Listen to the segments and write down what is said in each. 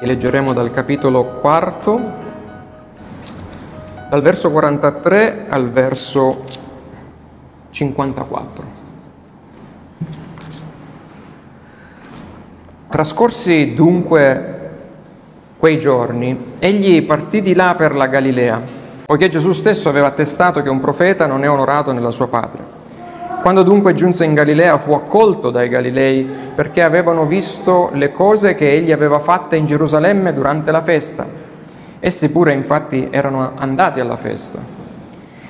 Leggeremo dal capitolo quarto, dal verso 43 al verso 54. Trascorsi dunque quei giorni, egli partì di là per la Galilea, poiché Gesù stesso aveva attestato che un profeta non è onorato nella sua patria. Quando dunque giunse in Galilea fu accolto dai Galilei perché avevano visto le cose che egli aveva fatte in Gerusalemme durante la festa. Essi pure infatti erano andati alla festa.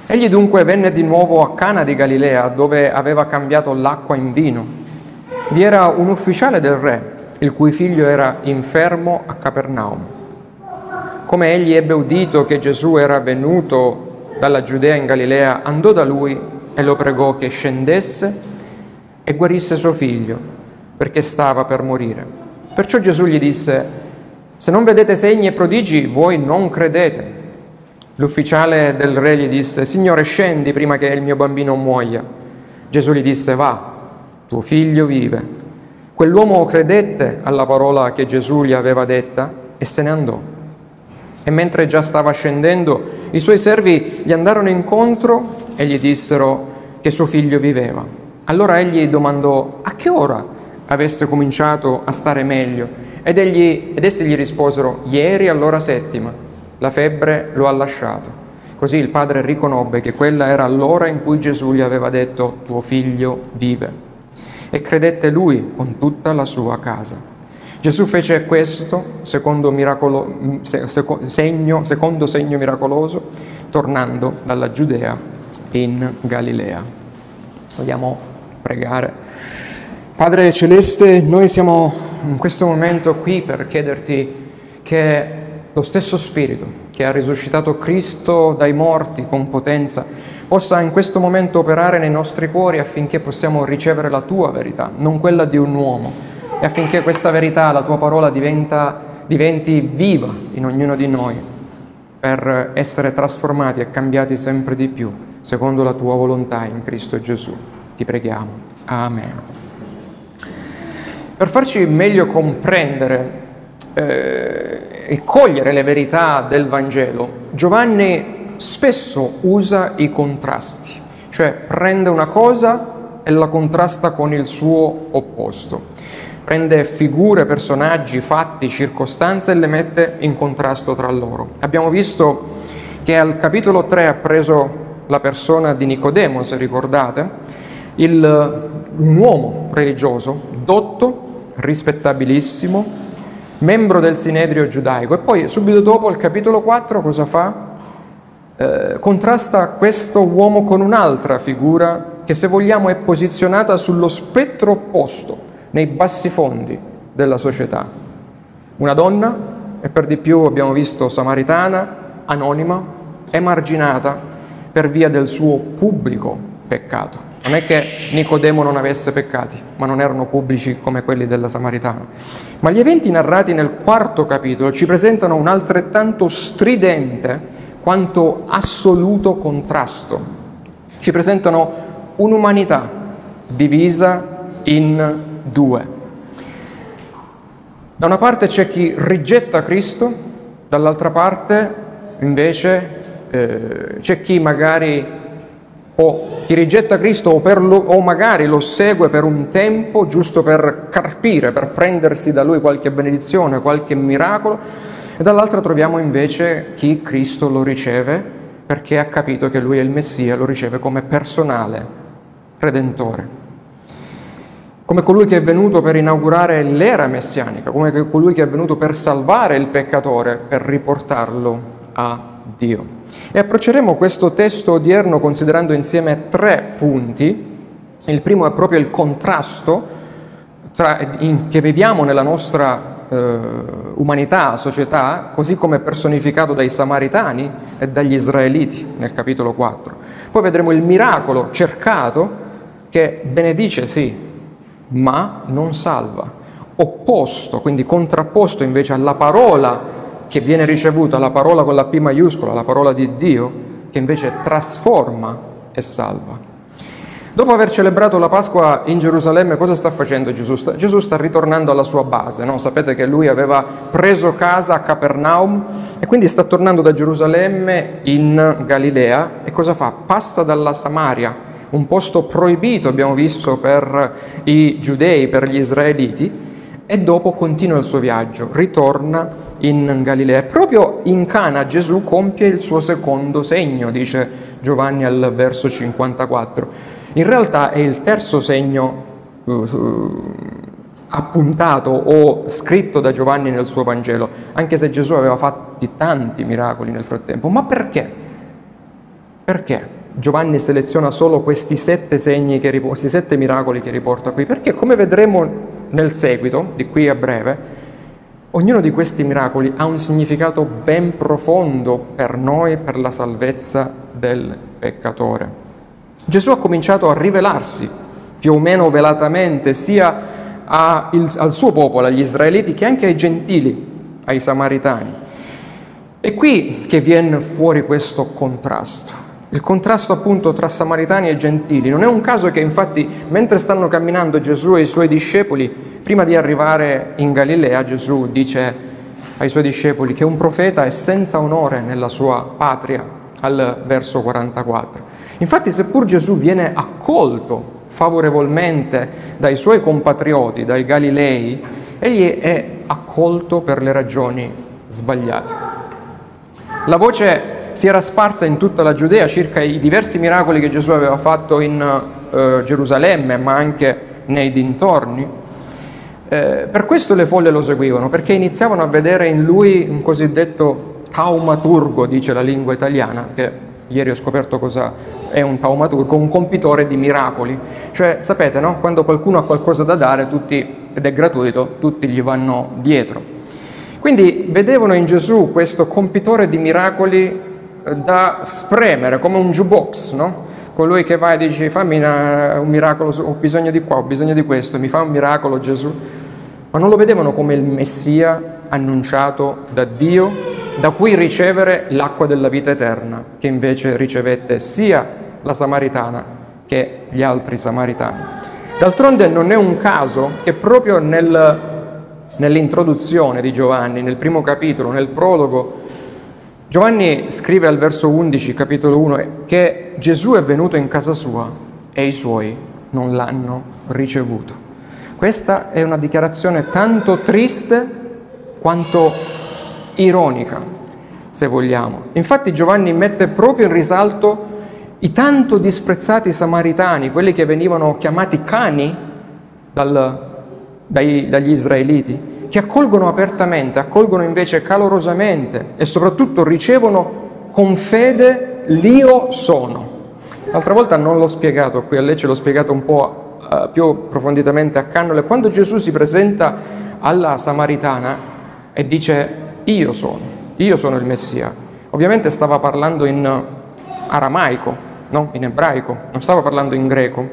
Egli dunque venne di nuovo a Cana di Galilea dove aveva cambiato l'acqua in vino. Vi era un ufficiale del re, il cui figlio era infermo a Capernaum. Come egli ebbe udito che Gesù era venuto dalla Giudea in Galilea, andò da lui e lo pregò che scendesse e guarisse suo figlio, perché stava per morire. Perciò Gesù gli disse, se non vedete segni e prodigi, voi non credete. L'ufficiale del re gli disse, Signore, scendi prima che il mio bambino muoia. Gesù gli disse, va, tuo figlio vive. Quell'uomo credette alla parola che Gesù gli aveva detta e se ne andò. E mentre già stava scendendo, i suoi servi gli andarono incontro e gli dissero che suo figlio viveva. Allora egli domandò a che ora avesse cominciato a stare meglio ed, egli, ed essi gli risposero ieri all'ora settima, la febbre lo ha lasciato. Così il padre riconobbe che quella era l'ora in cui Gesù gli aveva detto tuo figlio vive e credette lui con tutta la sua casa. Gesù fece questo secondo, miracolo, segno, secondo segno miracoloso, tornando dalla Giudea in Galilea. Vogliamo pregare. Padre Celeste, noi siamo in questo momento qui per chiederti che lo stesso Spirito che ha risuscitato Cristo dai morti con potenza possa in questo momento operare nei nostri cuori affinché possiamo ricevere la tua verità, non quella di un uomo, e affinché questa verità, la tua parola, diventa, diventi viva in ognuno di noi per essere trasformati e cambiati sempre di più secondo la tua volontà in Cristo Gesù. Ti preghiamo. Amen. Per farci meglio comprendere eh, e cogliere le verità del Vangelo, Giovanni spesso usa i contrasti, cioè prende una cosa e la contrasta con il suo opposto. Prende figure, personaggi, fatti, circostanze e le mette in contrasto tra loro. Abbiamo visto che al capitolo 3 ha preso la persona di Nicodemo, se ricordate, il, un uomo religioso, dotto, rispettabilissimo, membro del Sinedrio giudaico. E poi subito dopo, al capitolo 4, cosa fa? Eh, contrasta questo uomo con un'altra figura che, se vogliamo, è posizionata sullo spettro opposto, nei bassi fondi della società. Una donna, e per di più abbiamo visto samaritana, anonima, emarginata, per via del suo pubblico peccato. Non è che Nicodemo non avesse peccati, ma non erano pubblici come quelli della Samaritana. Ma gli eventi narrati nel quarto capitolo ci presentano un altrettanto stridente quanto assoluto contrasto. Ci presentano un'umanità divisa in due. Da una parte c'è chi rigetta Cristo, dall'altra parte invece eh, c'è chi magari o chi rigetta Cristo o, lo, o, magari lo segue per un tempo giusto per carpire, per prendersi da lui qualche benedizione, qualche miracolo, e dall'altra troviamo invece chi Cristo lo riceve perché ha capito che lui è il Messia, lo riceve come personale redentore, come colui che è venuto per inaugurare l'era messianica, come colui che è venuto per salvare il peccatore, per riportarlo a Dio. E approcceremo questo testo odierno considerando insieme tre punti. Il primo è proprio il contrasto tra, in, che viviamo nella nostra eh, umanità, società, così come personificato dai Samaritani e dagli Israeliti nel capitolo 4. Poi vedremo il miracolo cercato che benedice sì, ma non salva. Opposto, quindi contrapposto invece alla parola che viene ricevuta la parola con la P maiuscola, la parola di Dio, che invece trasforma e salva. Dopo aver celebrato la Pasqua in Gerusalemme, cosa sta facendo Gesù? Sta, Gesù sta ritornando alla sua base, no? sapete che lui aveva preso casa a Capernaum e quindi sta tornando da Gerusalemme in Galilea e cosa fa? Passa dalla Samaria, un posto proibito abbiamo visto per i giudei, per gli israeliti, e dopo continua il suo viaggio, ritorna in Galilea. Proprio in Cana Gesù compie il suo secondo segno, dice Giovanni al verso 54. In realtà è il terzo segno uh, appuntato o scritto da Giovanni nel suo Vangelo, anche se Gesù aveva fatto tanti miracoli nel frattempo. Ma perché? Perché Giovanni seleziona solo questi sette segni, che, questi sette miracoli che riporta qui? Perché come vedremo nel seguito, di qui a breve, ognuno di questi miracoli ha un significato ben profondo per noi, per la salvezza del peccatore. Gesù ha cominciato a rivelarsi più o meno velatamente sia il, al suo popolo, agli israeliti, che anche ai gentili, ai samaritani. È qui che viene fuori questo contrasto. Il contrasto appunto tra samaritani e gentili. Non è un caso che infatti mentre stanno camminando Gesù e i suoi discepoli, prima di arrivare in Galilea, Gesù dice ai suoi discepoli che un profeta è senza onore nella sua patria, al verso 44. Infatti, seppur Gesù viene accolto favorevolmente dai suoi compatrioti, dai Galilei, egli è accolto per le ragioni sbagliate. La voce si era sparsa in tutta la Giudea circa i diversi miracoli che Gesù aveva fatto in eh, Gerusalemme, ma anche nei dintorni. Eh, per questo le folle lo seguivano, perché iniziavano a vedere in lui un cosiddetto taumaturgo, dice la lingua italiana, che Ieri ho scoperto cosa è un taumaturgo, un compitore di miracoli. Cioè, sapete, no? Quando qualcuno ha qualcosa da dare tutti, ed è gratuito, tutti gli vanno dietro. Quindi vedevano in Gesù questo compitore di miracoli da spremere, come un jukebox, no? Colui che va e dice fammi una, un miracolo, ho bisogno di qua, ho bisogno di questo, mi fa un miracolo Gesù. Ma non lo vedevano come il Messia annunciato da Dio da cui ricevere l'acqua della vita eterna, che invece ricevette sia la Samaritana che gli altri Samaritani. D'altronde non è un caso che proprio nel, nell'introduzione di Giovanni, nel primo capitolo, nel prologo, Giovanni scrive al verso 11, capitolo 1, che Gesù è venuto in casa sua e i suoi non l'hanno ricevuto. Questa è una dichiarazione tanto triste quanto ironica, se vogliamo. Infatti Giovanni mette proprio in risalto i tanto disprezzati samaritani, quelli che venivano chiamati cani dal, dai, dagli israeliti, che accolgono apertamente, accolgono invece calorosamente e soprattutto ricevono con fede l'io sono. L'altra volta non l'ho spiegato, qui a lei ce l'ho spiegato un po' uh, più approfonditamente a Cannole. Quando Gesù si presenta alla Samaritana e dice io sono, io sono il Messia. Ovviamente stava parlando in aramaico, no? in ebraico, non stava parlando in greco.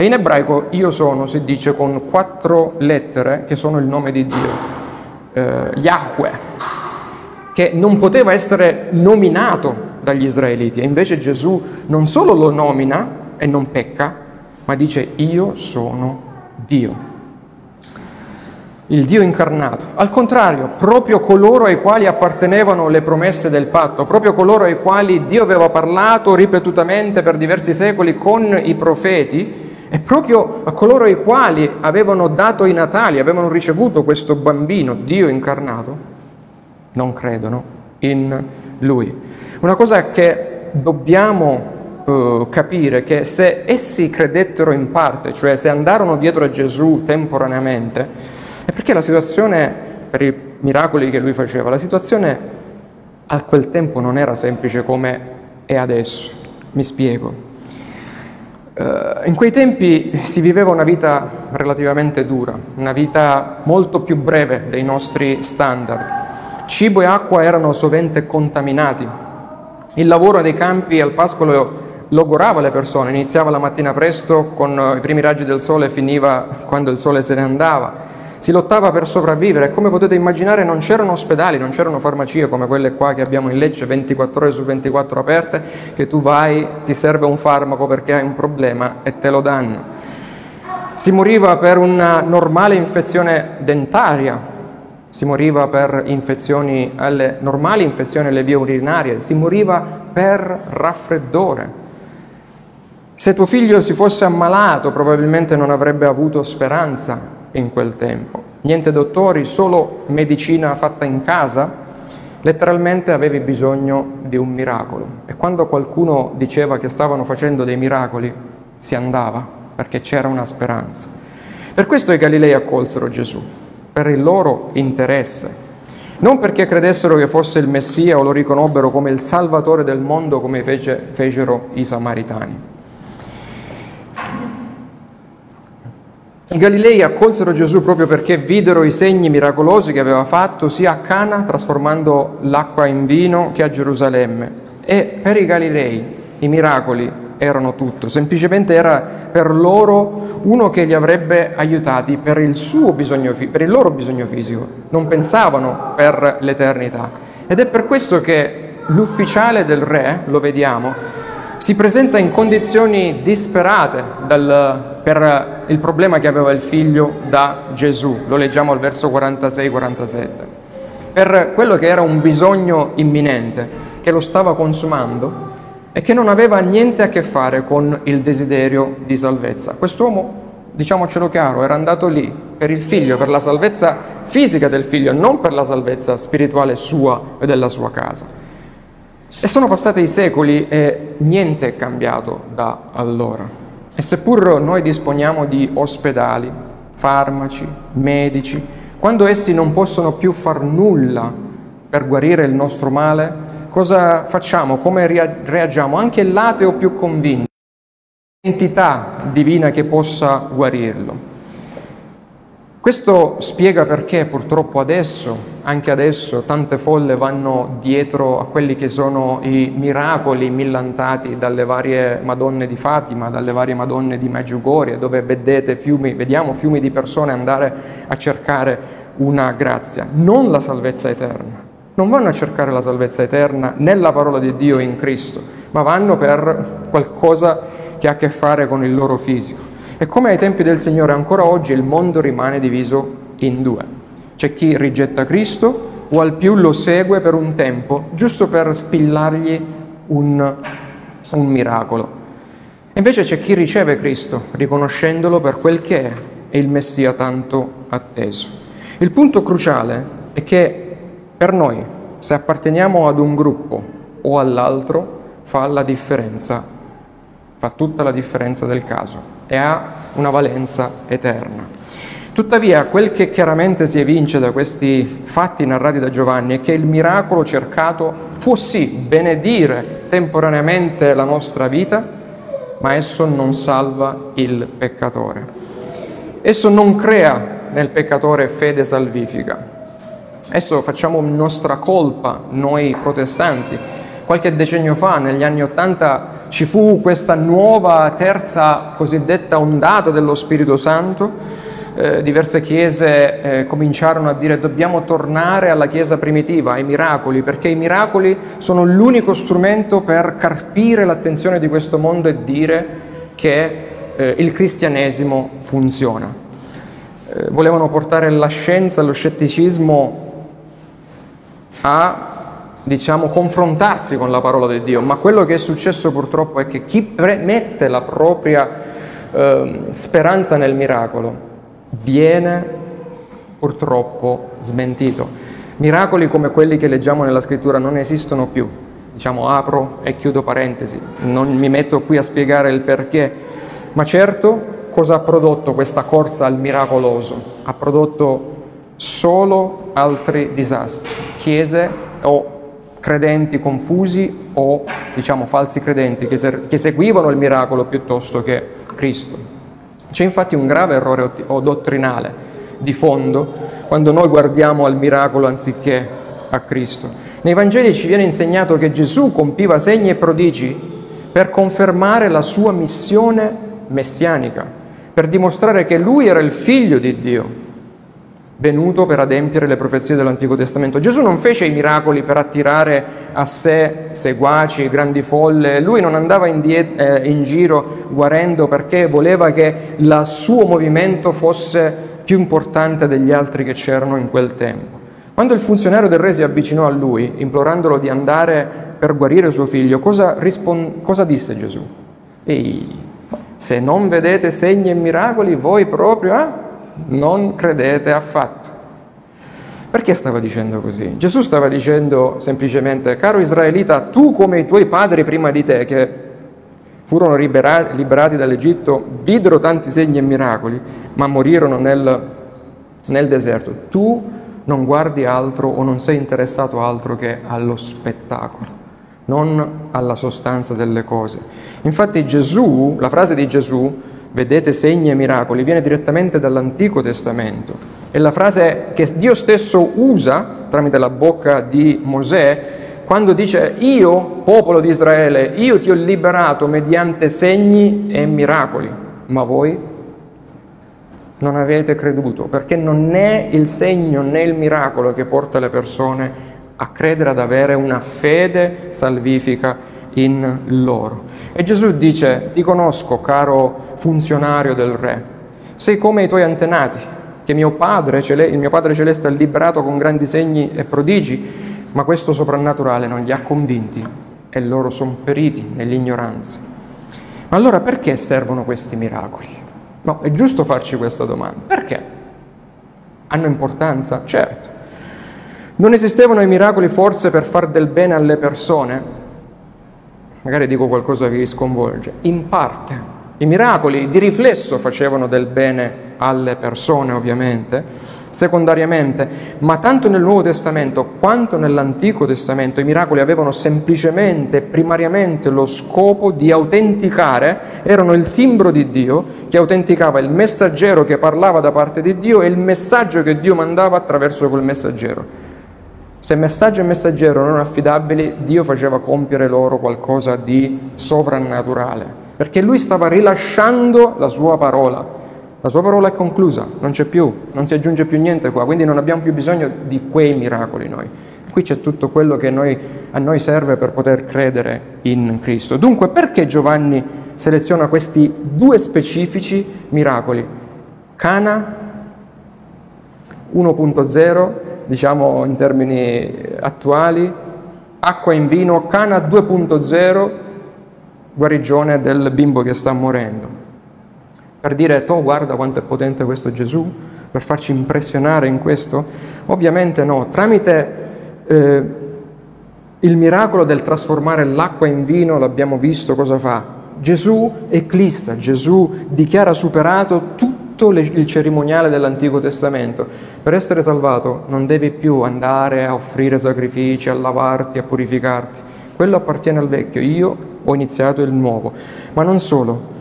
E in ebraico io sono si dice con quattro lettere che sono il nome di Dio, eh, Yahweh, che non poteva essere nominato dagli israeliti. E invece Gesù non solo lo nomina e non pecca, ma dice io sono Dio il Dio incarnato. Al contrario, proprio coloro ai quali appartenevano le promesse del patto, proprio coloro ai quali Dio aveva parlato ripetutamente per diversi secoli con i profeti, e proprio a coloro ai quali avevano dato i natali, avevano ricevuto questo bambino, Dio incarnato, non credono in Lui. Una cosa che dobbiamo uh, capire che se essi credettero in parte, cioè se andarono dietro a Gesù temporaneamente, è perché la situazione, per i miracoli che lui faceva, la situazione a quel tempo non era semplice come è adesso. Mi spiego. Uh, in quei tempi si viveva una vita relativamente dura, una vita molto più breve dei nostri standard. Cibo e acqua erano sovente contaminati. Il lavoro nei campi al pascolo logorava le persone, iniziava la mattina presto con i primi raggi del sole e finiva quando il sole se ne andava. Si lottava per sopravvivere come potete immaginare non c'erano ospedali, non c'erano farmacie come quelle qua che abbiamo in Lecce 24 ore su 24 aperte, che tu vai, ti serve un farmaco perché hai un problema e te lo danno. Si moriva per una normale infezione dentaria, si moriva per infezioni alle normali infezioni alle vie urinarie, si moriva per raffreddore. Se tuo figlio si fosse ammalato, probabilmente non avrebbe avuto speranza in quel tempo. Niente dottori, solo medicina fatta in casa. Letteralmente avevi bisogno di un miracolo. E quando qualcuno diceva che stavano facendo dei miracoli, si andava perché c'era una speranza. Per questo i Galilei accolsero Gesù, per il loro interesse, non perché credessero che fosse il Messia o lo riconobbero come il Salvatore del mondo come fece, fecero i Samaritani. I Galilei accolsero Gesù proprio perché videro i segni miracolosi che aveva fatto sia a Cana, trasformando l'acqua in vino, che a Gerusalemme. E per i Galilei i miracoli erano tutto, semplicemente era per loro uno che li avrebbe aiutati per il, bisogno, per il loro bisogno fisico, non pensavano per l'eternità. Ed è per questo che l'ufficiale del re, lo vediamo, si presenta in condizioni disperate dal, per il problema che aveva il figlio da Gesù, lo leggiamo al verso 46-47, per quello che era un bisogno imminente che lo stava consumando e che non aveva niente a che fare con il desiderio di salvezza. Quest'uomo, diciamocelo chiaro, era andato lì per il figlio, per la salvezza fisica del figlio, non per la salvezza spirituale sua e della sua casa. E sono passati i secoli e niente è cambiato da allora. E seppur noi disponiamo di ospedali, farmaci, medici, quando essi non possono più far nulla per guarire il nostro male, cosa facciamo? Come reagiamo? Anche l'ateo più convinto, l'entità divina che possa guarirlo. Questo spiega perché purtroppo adesso, anche adesso, tante folle vanno dietro a quelli che sono i miracoli millantati dalle varie Madonne di Fatima, dalle varie Madonne di Meggiugorie, dove vedete fiumi, vediamo fiumi di persone andare a cercare una grazia, non la salvezza eterna. Non vanno a cercare la salvezza eterna nella parola di Dio in Cristo, ma vanno per qualcosa che ha a che fare con il loro fisico. E come ai tempi del Signore ancora oggi il mondo rimane diviso in due. C'è chi rigetta Cristo o al più lo segue per un tempo, giusto per spillargli un, un miracolo. Invece c'è chi riceve Cristo, riconoscendolo per quel che è, e il Messia tanto atteso. Il punto cruciale è che per noi, se apparteniamo ad un gruppo o all'altro, fa la differenza, fa tutta la differenza del caso e ha una valenza eterna. Tuttavia, quel che chiaramente si evince da questi fatti narrati da Giovanni è che il miracolo cercato può sì benedire temporaneamente la nostra vita, ma esso non salva il peccatore. Esso non crea nel peccatore fede salvifica. Esso facciamo nostra colpa noi protestanti, Qualche decennio fa, negli anni Ottanta, ci fu questa nuova terza cosiddetta ondata dello Spirito Santo. Eh, diverse chiese eh, cominciarono a dire dobbiamo tornare alla chiesa primitiva, ai miracoli, perché i miracoli sono l'unico strumento per carpire l'attenzione di questo mondo e dire che eh, il cristianesimo funziona. Eh, volevano portare la scienza, lo scetticismo a diciamo, confrontarsi con la parola di Dio, ma quello che è successo purtroppo è che chi mette la propria eh, speranza nel miracolo viene purtroppo smentito. Miracoli come quelli che leggiamo nella scrittura non esistono più. Diciamo apro e chiudo parentesi, non mi metto qui a spiegare il perché, ma certo cosa ha prodotto questa corsa al miracoloso? Ha prodotto solo altri disastri, chiese o credenti confusi o diciamo falsi credenti che, ser- che seguivano il miracolo piuttosto che Cristo. C'è infatti un grave errore o dottrinale di fondo quando noi guardiamo al miracolo anziché a Cristo. Nei Vangeli ci viene insegnato che Gesù compiva segni e prodigi per confermare la sua missione messianica, per dimostrare che lui era il figlio di Dio. Venuto per adempiere le profezie dell'Antico Testamento. Gesù non fece i miracoli per attirare a sé seguaci, grandi folle, lui non andava in, die- eh, in giro guarendo perché voleva che il suo movimento fosse più importante degli altri che c'erano in quel tempo. Quando il funzionario del re si avvicinò a lui, implorandolo di andare per guarire suo figlio, cosa, rispon- cosa disse Gesù? Ehi, se non vedete segni e miracoli, voi proprio... Eh? Non credete affatto. Perché stava dicendo così? Gesù stava dicendo semplicemente, caro Israelita, tu come i tuoi padri prima di te, che furono liberati dall'Egitto, videro tanti segni e miracoli, ma morirono nel, nel deserto. Tu non guardi altro o non sei interessato altro che allo spettacolo, non alla sostanza delle cose. Infatti Gesù, la frase di Gesù, vedete segni e miracoli, viene direttamente dall'Antico Testamento. È la frase che Dio stesso usa tramite la bocca di Mosè quando dice io, popolo di Israele, io ti ho liberato mediante segni e miracoli, ma voi non avete creduto, perché non è il segno né il miracolo che porta le persone a credere ad avere una fede salvifica in loro. E Gesù dice, ti conosco, caro funzionario del Re, sei come i tuoi antenati, che mio padre, il mio Padre Celeste ha liberato con grandi segni e prodigi, ma questo soprannaturale non li ha convinti e loro sono periti nell'ignoranza. Ma allora perché servono questi miracoli? No, è giusto farci questa domanda. Perché? Hanno importanza? Certo. Non esistevano i miracoli forse per far del bene alle persone? Magari dico qualcosa che vi sconvolge, in parte. I miracoli di riflesso facevano del bene alle persone, ovviamente, secondariamente, ma tanto nel Nuovo Testamento quanto nell'Antico Testamento i miracoli avevano semplicemente, primariamente lo scopo di autenticare, erano il timbro di Dio che autenticava il messaggero che parlava da parte di Dio e il messaggio che Dio mandava attraverso quel messaggero. Se messaggio e messaggero non erano affidabili, Dio faceva compiere loro qualcosa di sovrannaturale, perché lui stava rilasciando la sua parola. La sua parola è conclusa, non c'è più, non si aggiunge più niente qua, quindi non abbiamo più bisogno di quei miracoli noi. Qui c'è tutto quello che noi, a noi serve per poter credere in Cristo. Dunque, perché Giovanni seleziona questi due specifici miracoli? Cana 1.0 diciamo in termini attuali, acqua in vino, Cana 2.0, guarigione del bimbo che sta morendo. Per dire, tu guarda quanto è potente questo Gesù, per farci impressionare in questo? Ovviamente no, tramite eh, il miracolo del trasformare l'acqua in vino l'abbiamo visto cosa fa. Gesù eclissa, Gesù dichiara superato tutto tutto il cerimoniale dell'Antico Testamento. Per essere salvato non devi più andare a offrire sacrifici, a lavarti, a purificarti. Quello appartiene al vecchio, io ho iniziato il nuovo. Ma non solo.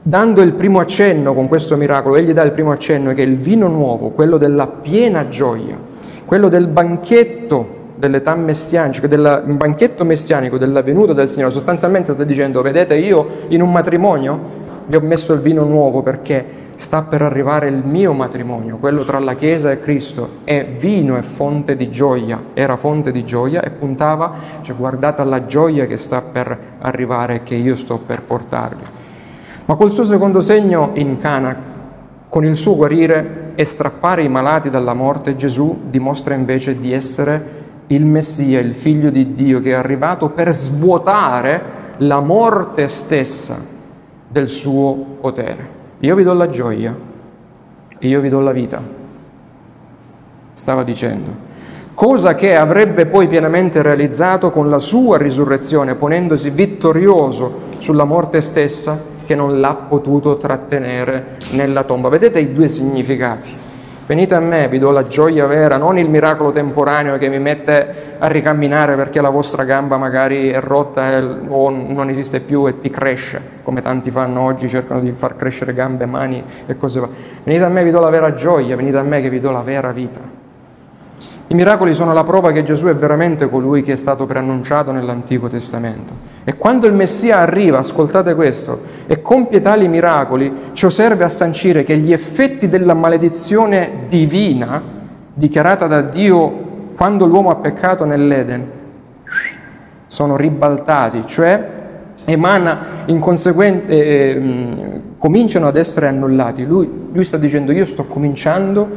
Dando il primo accenno con questo miracolo, egli dà il primo accenno che il vino nuovo, quello della piena gioia, quello del banchetto dell'età messianica, del banchetto messianico della venuta del Signore. Sostanzialmente sta dicendo, vedete, io in un matrimonio vi ho messo il vino nuovo perché sta per arrivare il mio matrimonio, quello tra la Chiesa e Cristo, e vino è fonte di gioia, era fonte di gioia e puntava, cioè guardate alla gioia che sta per arrivare, che io sto per portarvi. Ma col suo secondo segno in Cana, con il suo guarire e strappare i malati dalla morte, Gesù dimostra invece di essere il Messia, il figlio di Dio, che è arrivato per svuotare la morte stessa del suo potere. Io vi do la gioia io vi do la vita, stava dicendo. Cosa che avrebbe poi pienamente realizzato con la sua risurrezione, ponendosi vittorioso sulla morte stessa che non l'ha potuto trattenere nella tomba. Vedete i due significati. Venite a me, vi do la gioia vera, non il miracolo temporaneo che mi mette a ricamminare perché la vostra gamba magari è rotta o non esiste più e ti cresce, come tanti fanno oggi, cercano di far crescere gambe, mani e cose. Venite a me, vi do la vera gioia, venite a me che vi do la vera vita. I miracoli sono la prova che Gesù è veramente colui che è stato preannunciato nell'Antico Testamento. E quando il Messia arriva, ascoltate questo, e compie tali miracoli, ciò serve a sancire che gli effetti della maledizione divina dichiarata da Dio quando l'uomo ha peccato nell'Eden sono ribaltati, cioè emana in conseguenza, eh, eh, cominciano ad essere annullati. Lui, lui sta dicendo io sto cominciando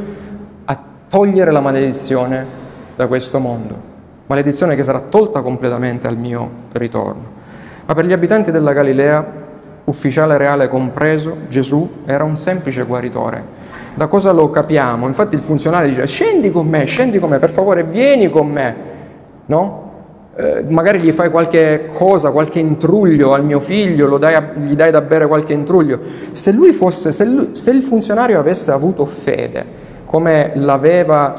togliere la maledizione da questo mondo, maledizione che sarà tolta completamente al mio ritorno. Ma per gli abitanti della Galilea ufficiale reale compreso, Gesù era un semplice guaritore. Da cosa lo capiamo? Infatti il funzionario dice scendi con me, scendi con me, per favore vieni con me, no? Eh, magari gli fai qualche cosa, qualche intruglio al mio figlio, dai a, gli dai da bere qualche intruglio. Se fosse, se, lui, se il funzionario avesse avuto fede, come l'aveva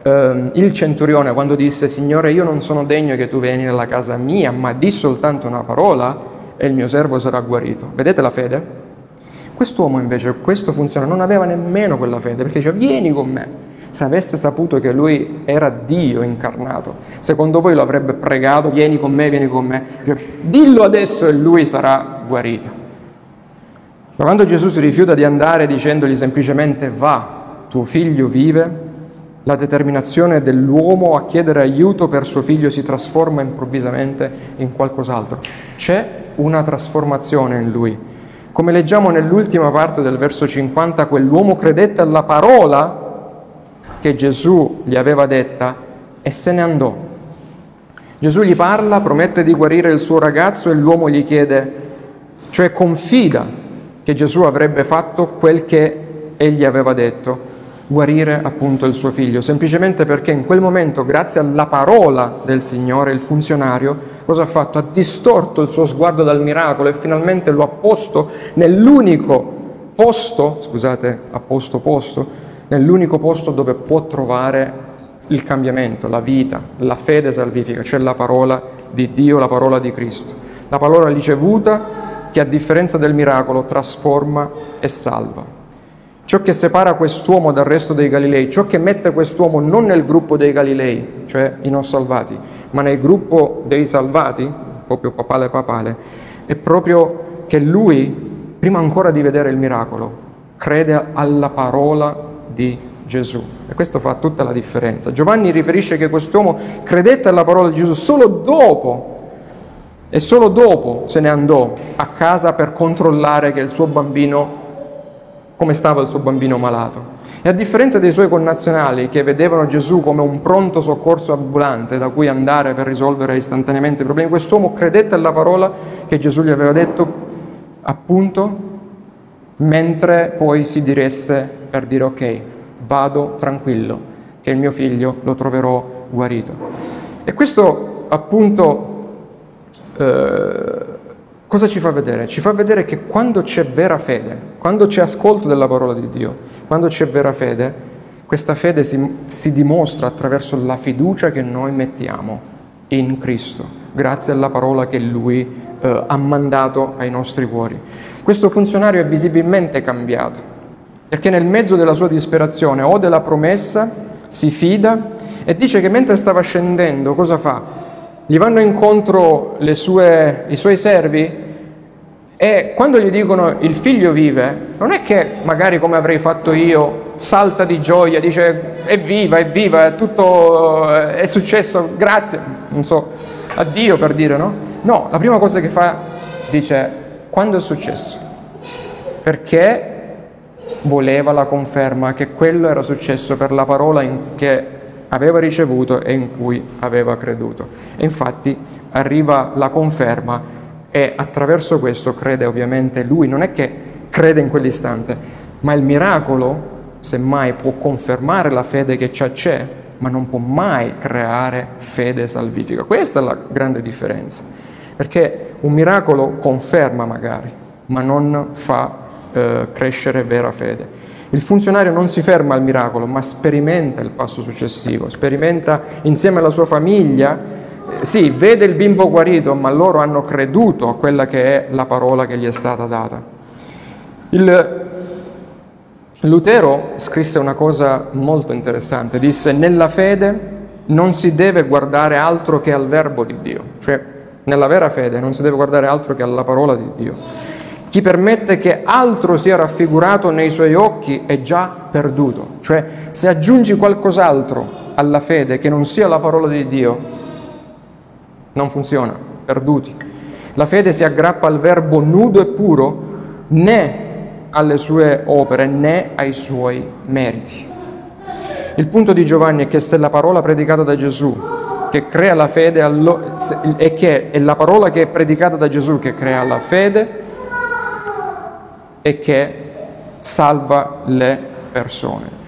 eh, il centurione quando disse Signore io non sono degno che tu vieni nella casa mia, ma di soltanto una parola, e il mio servo sarà guarito. Vedete la fede? Quest'uomo invece, questo funziona, non aveva nemmeno quella fede, perché diceva vieni con me. Se avesse saputo che lui era Dio incarnato, secondo voi lo avrebbe pregato, vieni con me, vieni con me. Cioè, dillo adesso e lui sarà guarito. Ma quando Gesù si rifiuta di andare dicendogli semplicemente va, tuo figlio vive, la determinazione dell'uomo a chiedere aiuto per suo figlio si trasforma improvvisamente in qualcos'altro. C'è una trasformazione in lui. Come leggiamo nell'ultima parte del verso 50, quell'uomo credette alla parola che Gesù gli aveva detta e se ne andò. Gesù gli parla, promette di guarire il suo ragazzo e l'uomo gli chiede, cioè confida che Gesù avrebbe fatto quel che egli aveva detto guarire appunto il suo figlio, semplicemente perché in quel momento, grazie alla parola del Signore, il funzionario, cosa ha fatto? Ha distorto il suo sguardo dal miracolo e finalmente lo ha posto nell'unico posto, scusate, ha posto posto, nell'unico posto dove può trovare il cambiamento, la vita, la fede salvifica, cioè la parola di Dio, la parola di Cristo. La parola ricevuta che a differenza del miracolo trasforma e salva. Ciò che separa quest'uomo dal resto dei Galilei, ciò che mette quest'uomo non nel gruppo dei Galilei, cioè i non salvati, ma nel gruppo dei salvati, proprio papale papale, è proprio che lui, prima ancora di vedere il miracolo, crede alla parola di Gesù. E questo fa tutta la differenza. Giovanni riferisce che quest'uomo credette alla parola di Gesù solo dopo e solo dopo se ne andò a casa per controllare che il suo bambino come stava il suo bambino malato. E a differenza dei suoi connazionali che vedevano Gesù come un pronto soccorso ambulante da cui andare per risolvere istantaneamente i problemi, quest'uomo credette alla parola che Gesù gli aveva detto appunto mentre poi si diresse per dire ok, vado tranquillo, che il mio figlio lo troverò guarito. E questo appunto eh, Cosa ci fa vedere? Ci fa vedere che quando c'è vera fede, quando c'è ascolto della parola di Dio, quando c'è vera fede, questa fede si, si dimostra attraverso la fiducia che noi mettiamo in Cristo, grazie alla parola che Lui eh, ha mandato ai nostri cuori. Questo funzionario è visibilmente cambiato, perché nel mezzo della sua disperazione o della promessa si fida e dice che mentre stava scendendo cosa fa? Gli vanno incontro sue, i suoi servi e quando gli dicono il figlio vive, non è che magari come avrei fatto io, salta di gioia, dice è viva, è tutto è successo, grazie, non so, a Dio per dire, no? No, la prima cosa che fa dice quando è successo? Perché voleva la conferma che quello era successo per la parola che aveva ricevuto e in cui aveva creduto. E infatti arriva la conferma e attraverso questo crede ovviamente lui, non è che crede in quell'istante, ma il miracolo semmai può confermare la fede che già c'è, ma non può mai creare fede salvifica. Questa è la grande differenza, perché un miracolo conferma magari, ma non fa eh, crescere vera fede. Il funzionario non si ferma al miracolo, ma sperimenta il passo successivo, sperimenta insieme alla sua famiglia sì, vede il bimbo guarito, ma loro hanno creduto a quella che è la parola che gli è stata data. Il Lutero scrisse una cosa molto interessante, disse nella fede non si deve guardare altro che al verbo di Dio, cioè nella vera fede non si deve guardare altro che alla parola di Dio. Chi permette che altro sia raffigurato nei suoi occhi è già perduto. Cioè, se aggiungi qualcos'altro alla fede che non sia la parola di Dio, non funziona, perduti. La fede si aggrappa al verbo nudo e puro, né alle sue opere né ai suoi meriti. Il punto di Giovanni è che se la parola predicata da Gesù che crea la fede e che è la parola che è predicata da Gesù che crea la fede e che salva le persone.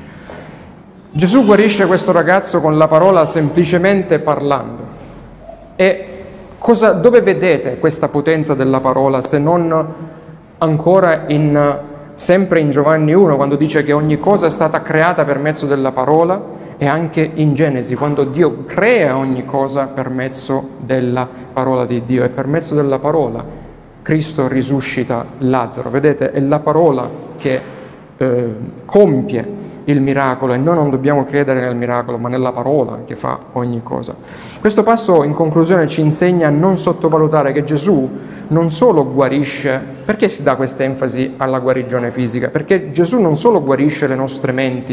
Gesù guarisce questo ragazzo con la parola semplicemente parlando. E cosa, dove vedete questa potenza della parola se non ancora in, sempre in Giovanni 1 quando dice che ogni cosa è stata creata per mezzo della parola e anche in Genesi quando Dio crea ogni cosa per mezzo della parola di Dio e per mezzo della parola Cristo risuscita Lazzaro. Vedete, è la parola che eh, compie il miracolo e noi non dobbiamo credere nel miracolo, ma nella parola che fa ogni cosa. Questo passo in conclusione ci insegna a non sottovalutare che Gesù non solo guarisce, perché si dà questa enfasi alla guarigione fisica? Perché Gesù non solo guarisce le nostre menti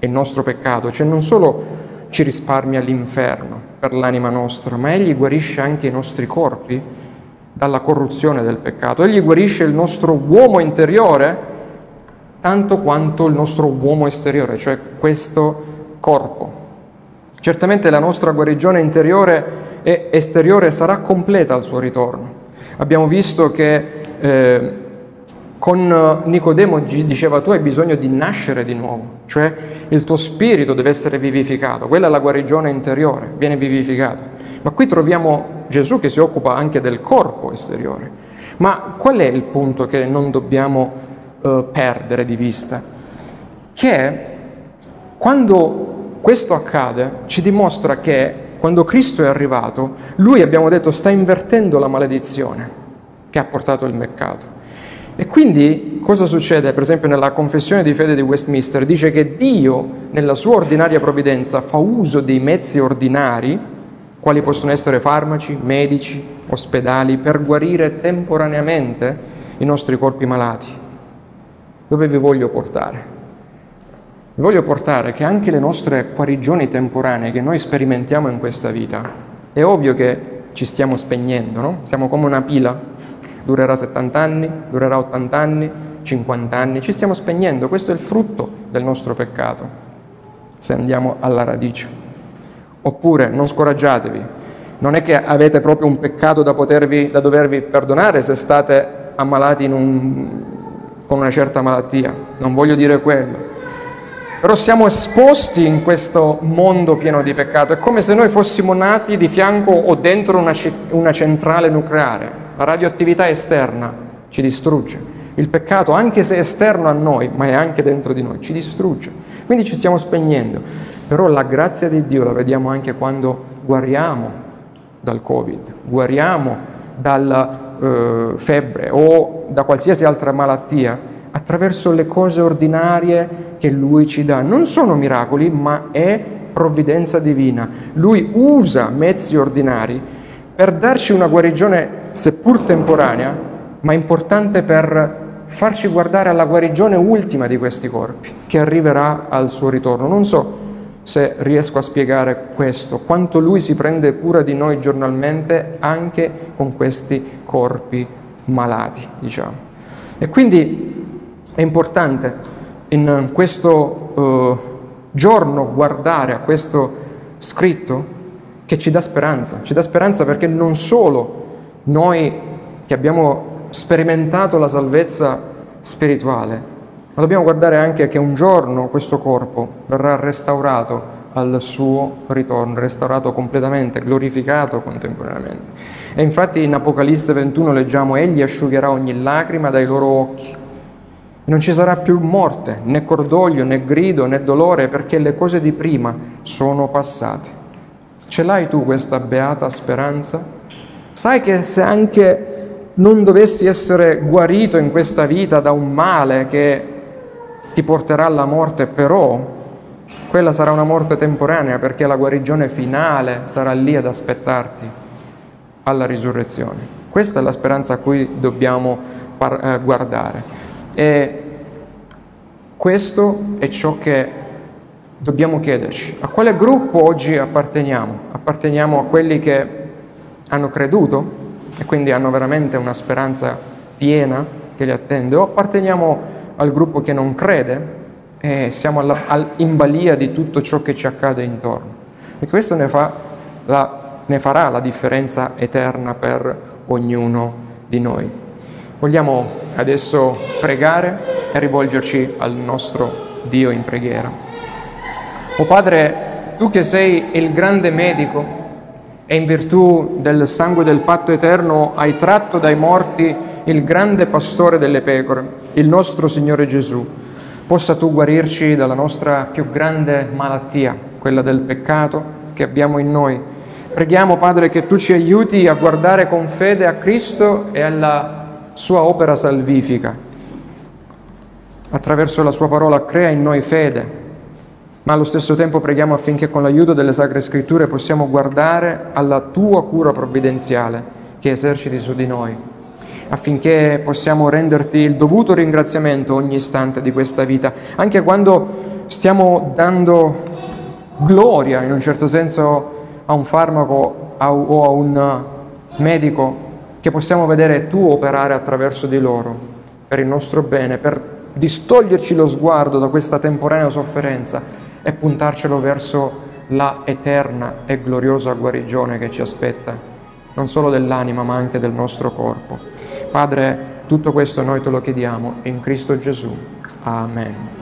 e il nostro peccato, cioè non solo ci risparmia l'inferno per l'anima nostra, ma Egli guarisce anche i nostri corpi dalla corruzione del peccato. Egli guarisce il nostro uomo interiore tanto quanto il nostro uomo esteriore, cioè questo corpo. Certamente la nostra guarigione interiore e esteriore sarà completa al suo ritorno. Abbiamo visto che eh, con Nicodemo diceva tu hai bisogno di nascere di nuovo, cioè il tuo spirito deve essere vivificato, quella è la guarigione interiore, viene vivificato. Ma qui troviamo Gesù che si occupa anche del corpo esteriore. Ma qual è il punto che non dobbiamo eh, perdere di vista? Che quando questo accade ci dimostra che quando Cristo è arrivato, lui abbiamo detto sta invertendo la maledizione che ha portato il peccato. E quindi cosa succede? Per esempio nella confessione di fede di Westminster dice che Dio nella sua ordinaria provvidenza fa uso dei mezzi ordinari, quali possono essere farmaci, medici, ospedali, per guarire temporaneamente i nostri corpi malati. Dove vi voglio portare? Vi voglio portare che anche le nostre guarigioni temporanee che noi sperimentiamo in questa vita, è ovvio che ci stiamo spegnendo, no? Siamo come una pila, durerà 70 anni, durerà 80 anni, 50 anni, ci stiamo spegnendo, questo è il frutto del nostro peccato, se andiamo alla radice. Oppure non scoraggiatevi, non è che avete proprio un peccato da, potervi, da dovervi perdonare se state ammalati un, con una certa malattia, non voglio dire quello, però siamo esposti in questo mondo pieno di peccato. È come se noi fossimo nati di fianco o dentro una, una centrale nucleare. La radioattività esterna ci distrugge. Il peccato, anche se è esterno a noi, ma è anche dentro di noi, ci distrugge. Quindi ci stiamo spegnendo. Però la grazia di Dio la vediamo anche quando guariamo dal Covid, guariamo dalla eh, febbre o da qualsiasi altra malattia attraverso le cose ordinarie che Lui ci dà. Non sono miracoli, ma è provvidenza divina. Lui usa mezzi ordinari per darci una guarigione, seppur temporanea, ma importante per farci guardare alla guarigione ultima di questi corpi, che arriverà al suo ritorno. Non so se riesco a spiegare questo, quanto Lui si prende cura di noi giornalmente anche con questi corpi malati, diciamo. E quindi è importante in questo uh, giorno guardare a questo scritto che ci dà speranza, ci dà speranza perché non solo noi che abbiamo sperimentato la salvezza spirituale, ma dobbiamo guardare anche che un giorno questo corpo verrà restaurato al suo ritorno, restaurato completamente, glorificato contemporaneamente. E infatti in Apocalisse 21 leggiamo, Egli asciugherà ogni lacrima dai loro occhi non ci sarà più morte, né cordoglio, né grido, né dolore, perché le cose di prima sono passate. Ce l'hai tu questa beata speranza? Sai che se anche non dovessi essere guarito in questa vita da un male che ti porterà alla morte, però quella sarà una morte temporanea perché la guarigione finale sarà lì ad aspettarti alla risurrezione. Questa è la speranza a cui dobbiamo par- eh, guardare. E questo è ciò che dobbiamo chiederci. A quale gruppo oggi apparteniamo? Apparteniamo a quelli che hanno creduto e quindi hanno veramente una speranza piena che li attende o apparteniamo al gruppo che non crede e siamo alla, all, in balia di tutto ciò che ci accade intorno. E questo ne, fa la, ne farà la differenza eterna per ognuno di noi. Vogliamo adesso pregare e rivolgerci al nostro Dio in preghiera. O Padre, tu che sei il grande medico e in virtù del sangue del patto eterno hai tratto dai morti il grande pastore delle pecore, il nostro Signore Gesù, possa tu guarirci dalla nostra più grande malattia, quella del peccato che abbiamo in noi. Preghiamo, Padre, che tu ci aiuti a guardare con fede a Cristo e alla sua opera salvifica. Attraverso la sua parola crea in noi fede, ma allo stesso tempo preghiamo affinché con l'aiuto delle Sacre Scritture possiamo guardare alla tua cura provvidenziale che eserciti su di noi affinché possiamo renderti il dovuto ringraziamento ogni istante di questa vita, anche quando stiamo dando gloria in un certo senso a un farmaco o a un medico che possiamo vedere tu operare attraverso di loro per il nostro bene, per distoglierci lo sguardo da questa temporanea sofferenza e puntarcelo verso la eterna e gloriosa guarigione che ci aspetta, non solo dell'anima ma anche del nostro corpo. Padre, tutto questo noi te lo chiediamo in Cristo Gesù. Amen.